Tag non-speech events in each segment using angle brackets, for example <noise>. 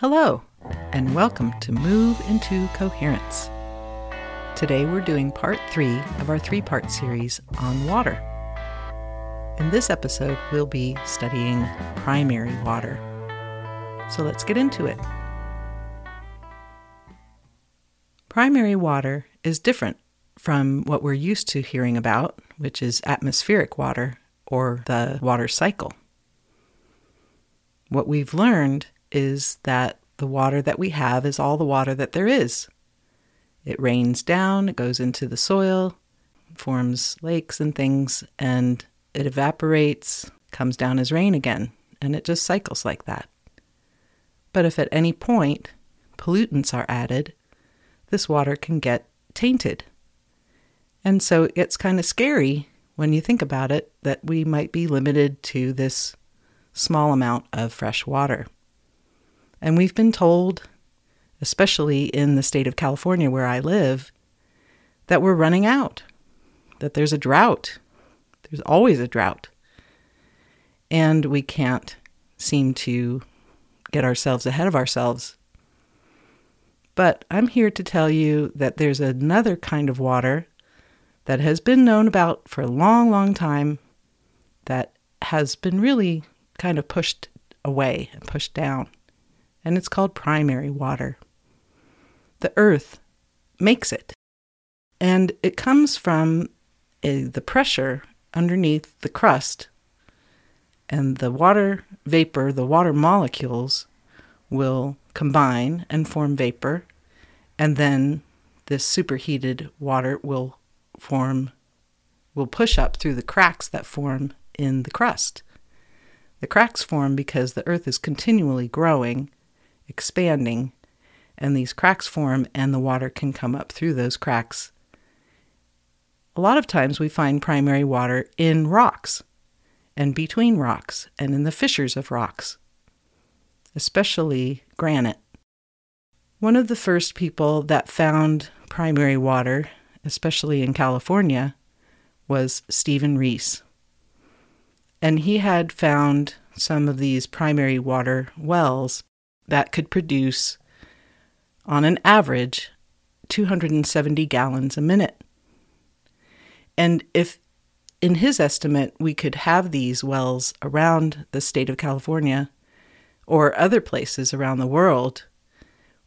Hello, and welcome to Move into Coherence. Today we're doing part three of our three part series on water. In this episode, we'll be studying primary water. So let's get into it. Primary water is different from what we're used to hearing about, which is atmospheric water or the water cycle. What we've learned is that the water that we have is all the water that there is. It rains down, it goes into the soil, forms lakes and things, and it evaporates, comes down as rain again, and it just cycles like that. But if at any point pollutants are added, this water can get tainted. And so it gets kind of scary when you think about it that we might be limited to this small amount of fresh water. And we've been told, especially in the state of California where I live, that we're running out, that there's a drought. There's always a drought. And we can't seem to get ourselves ahead of ourselves. But I'm here to tell you that there's another kind of water that has been known about for a long, long time that has been really kind of pushed away and pushed down and it's called primary water. The earth makes it, and it comes from a, the pressure underneath the crust, and the water vapor, the water molecules, will combine and form vapor, and then this superheated water will form will push up through the cracks that form in the crust. The cracks form because the earth is continually growing expanding, and these cracks form, and the water can come up through those cracks. A lot of times we find primary water in rocks, and between rocks, and in the fissures of rocks, especially granite. One of the first people that found primary water, especially in California, was Stephen Riess. And he had found some of these primary water wells that could produce, on an average, 270 gallons a minute. And if, in his estimate, we could have these wells around the state of California or other places around the world,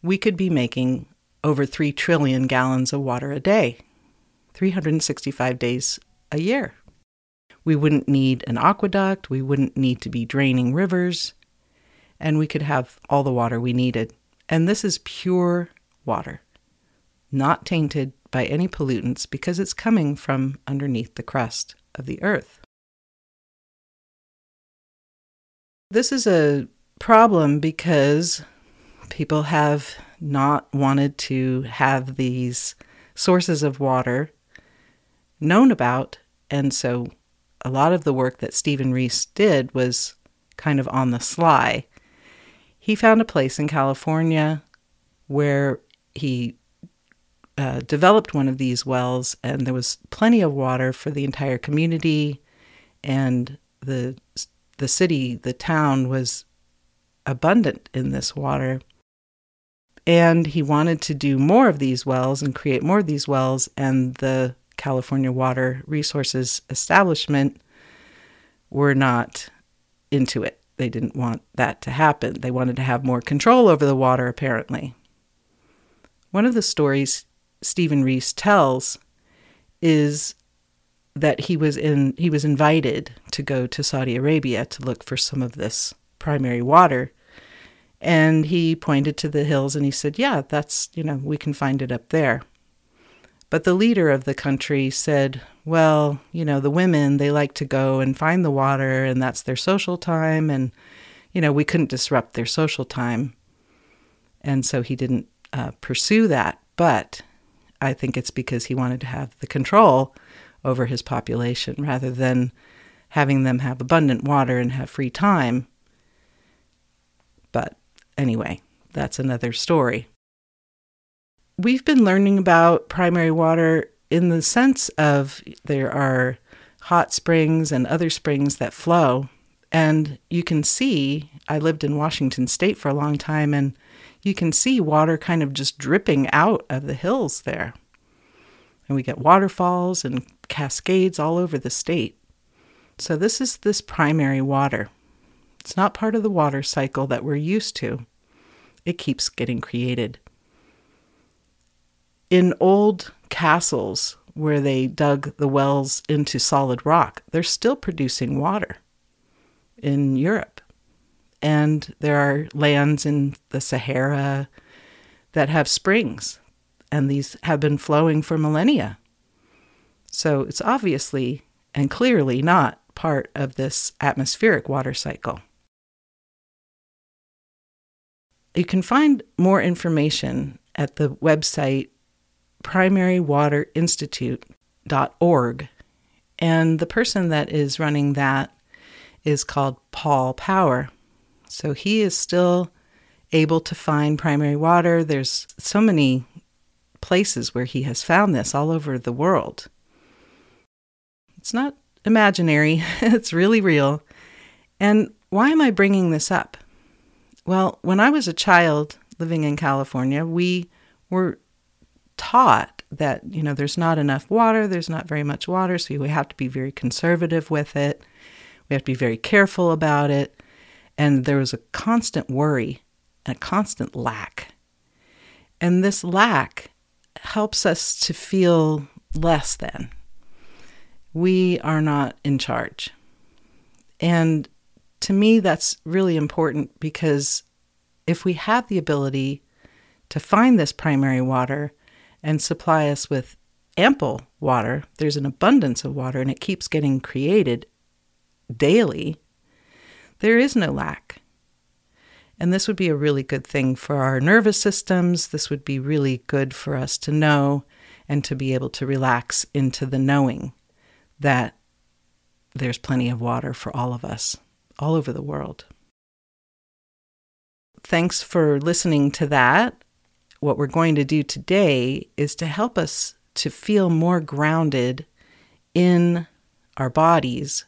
we could be making over 3 trillion gallons of water a day, 365 days a year. We wouldn't need an aqueduct, we wouldn't need to be draining rivers and we could have all the water we needed. And this is pure water, not tainted by any pollutants because it's coming from underneath the crust of the earth. This is a problem because people have not wanted to have these sources of water known about. And so a lot of the work that Stephen Riess did was kind of on the sly he found a place in California where he uh, developed one of these wells, and there was plenty of water for the entire community, and the the city, the town was abundant in this water. And he wanted to do more of these wells and create more of these wells, and the California Water Resources Establishment were not into it they didn't want that to happen. They wanted to have more control over the water, apparently. One of the stories Stephen Riess tells is that he was in he was invited to go to Saudi Arabia to look for some of this primary water. And he pointed to the hills and he said, Yeah, that's, you know, we can find it up there. But the leader of the country said, well, you know, the women, they like to go and find the water and that's their social time. And, you know, we couldn't disrupt their social time. And so he didn't uh, pursue that. But I think it's because he wanted to have the control over his population rather than having them have abundant water and have free time. But anyway, that's another story we've been learning about primary water in the sense of there are hot springs and other springs that flow And you can see, I lived in Washington State for a long time, and you can see water kind of just dripping out of the hills there. And we get waterfalls and cascades all over the state. So, this is this primary water. It's not part of the water cycle that we're used to, it keeps getting created. In old castles where they dug the wells into solid rock, they're still producing water in Europe. And there are lands in the Sahara that have springs, and these have been flowing for millennia. So it's obviously and clearly not part of this atmospheric water cycle. You can find more information at the website primarywaterinstitute.org. And the person that is running that is called Pal Pauer. So he is still able to find primary water. There's so many places where he has found this all over the world. It's not imaginary, <laughs> it's really real. And why am I bringing this up? Well, when I was a child living in California, we were taught that, you know, there's not enough water, there's not very much water, so we have to be very conservative with it. We have to be very careful about it. And there was a constant worry and a constant lack. And this lack helps us to feel less than. We are not in charge. And to me, that's really important because if we have the ability to find this primary water and supply us with ample water, there's an abundance of water and it keeps getting created daily, there is no lack. And this would be a really good thing for our nervous systems. This would be really good for us to know and to be able to relax into the knowing that there's plenty of water for all of us all over the world. Thanks for listening to that. What we're going to do today is to help us to feel more grounded in our bodies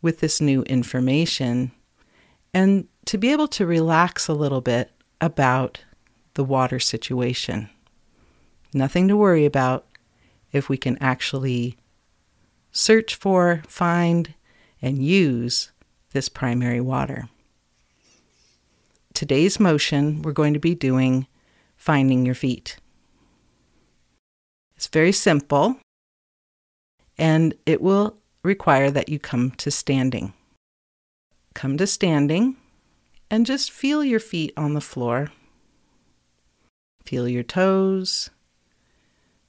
with this new information and to be able to relax a little bit about the water situation. Nothing to worry about if we can actually search for, find, and use this primary water. Today's motion, we're going to be doing finding your feet. It's very simple, and it will require that you come to standing. Come to standing and just feel your feet on the floor. Feel your toes,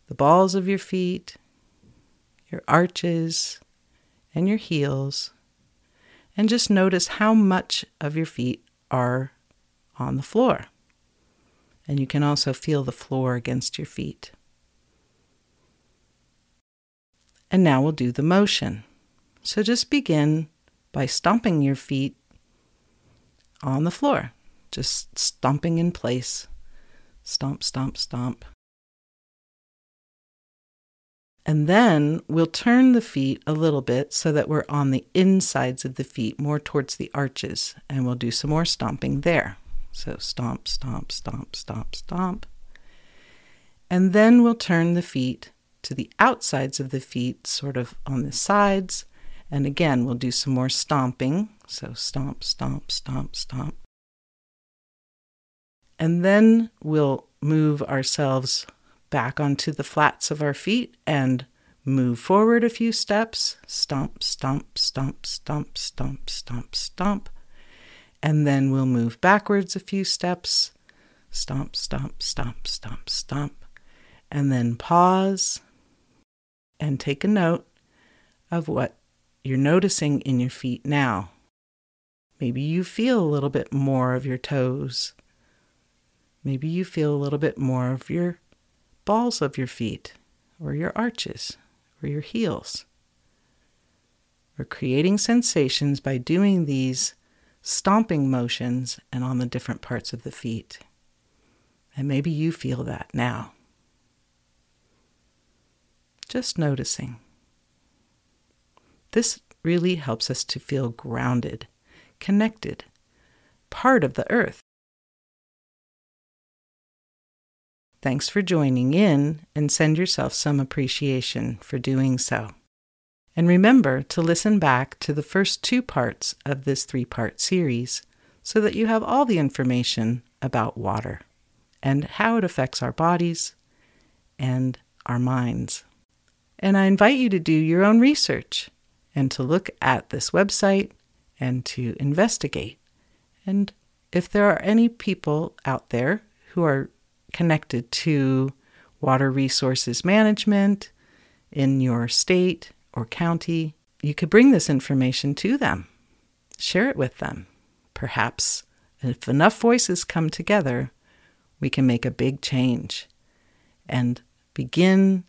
the balls of your feet, your arches, and your heels and just notice how much of your feet are on the floor. And you can also feel the floor against your feet. And now we'll do the motion. So just begin by stomping your feet on the floor, just stomping in place. Stomp, stomp, stomp. And then we'll turn the feet a little bit so that we're on the insides of the feet, more towards the arches. And we'll do some more stomping there. So stomp, stomp, stomp, stomp, stomp. And then we'll turn the feet to the outsides of the feet, sort of on the sides. And again, we'll do some more stomping. So stomp, stomp, stomp, stomp. And then we'll move ourselves back onto the flats of our feet and move forward a few steps. Stomp, stomp, stomp, stomp, stomp, stomp, stomp. And then we'll move backwards a few steps. Stomp, stomp, stomp, stomp, stomp. And then pause and take a note of what you're noticing in your feet now. Maybe you feel a little bit more of your toes. Maybe you feel a little bit more of your balls of your feet, or your arches, or your heels. We're creating sensations by doing these stomping motions and on the different parts of the feet. And maybe you feel that now. Just noticing. This really helps us to feel grounded connected, part of the earth. Thanks for joining in and send yourself some appreciation for doing so. And remember to listen back to the first two parts of this three part series so that you have all the information about water and how it affects our bodies and our minds. And I invite you to do your own research and to look at this website and to investigate. And if there are any people out there who are connected to water resources management in your state or county, you could bring this information to them, share it with them. Perhaps if enough voices come together, we can make a big change and begin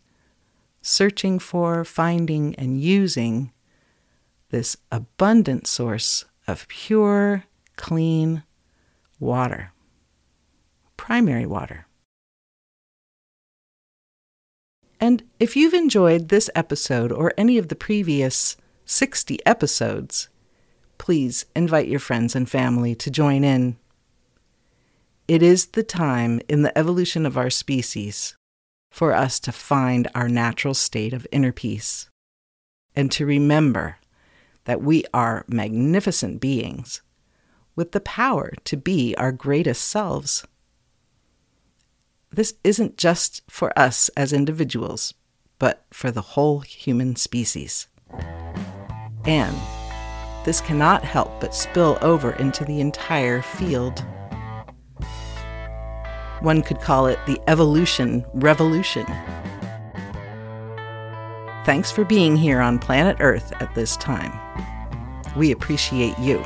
searching for, finding, and using this abundant source of pure, clean water, primary water. And if you've enjoyed this episode or any of the previous 60 episodes, please invite your friends and family to join in. It is the time in the evolution of our species for us to find our natural state of inner peace and to remember that we are magnificent beings with the power to be our greatest selves this isn't just for us as individuals, but for the whole human species. And this cannot help but spill over into the entire field. One could call it the evolution revolution. Thanks for being here on planet Earth at this time. We appreciate you.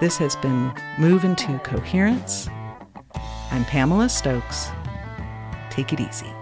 This has been Move into Coherence I'm Pamela Stokes. Take it easy.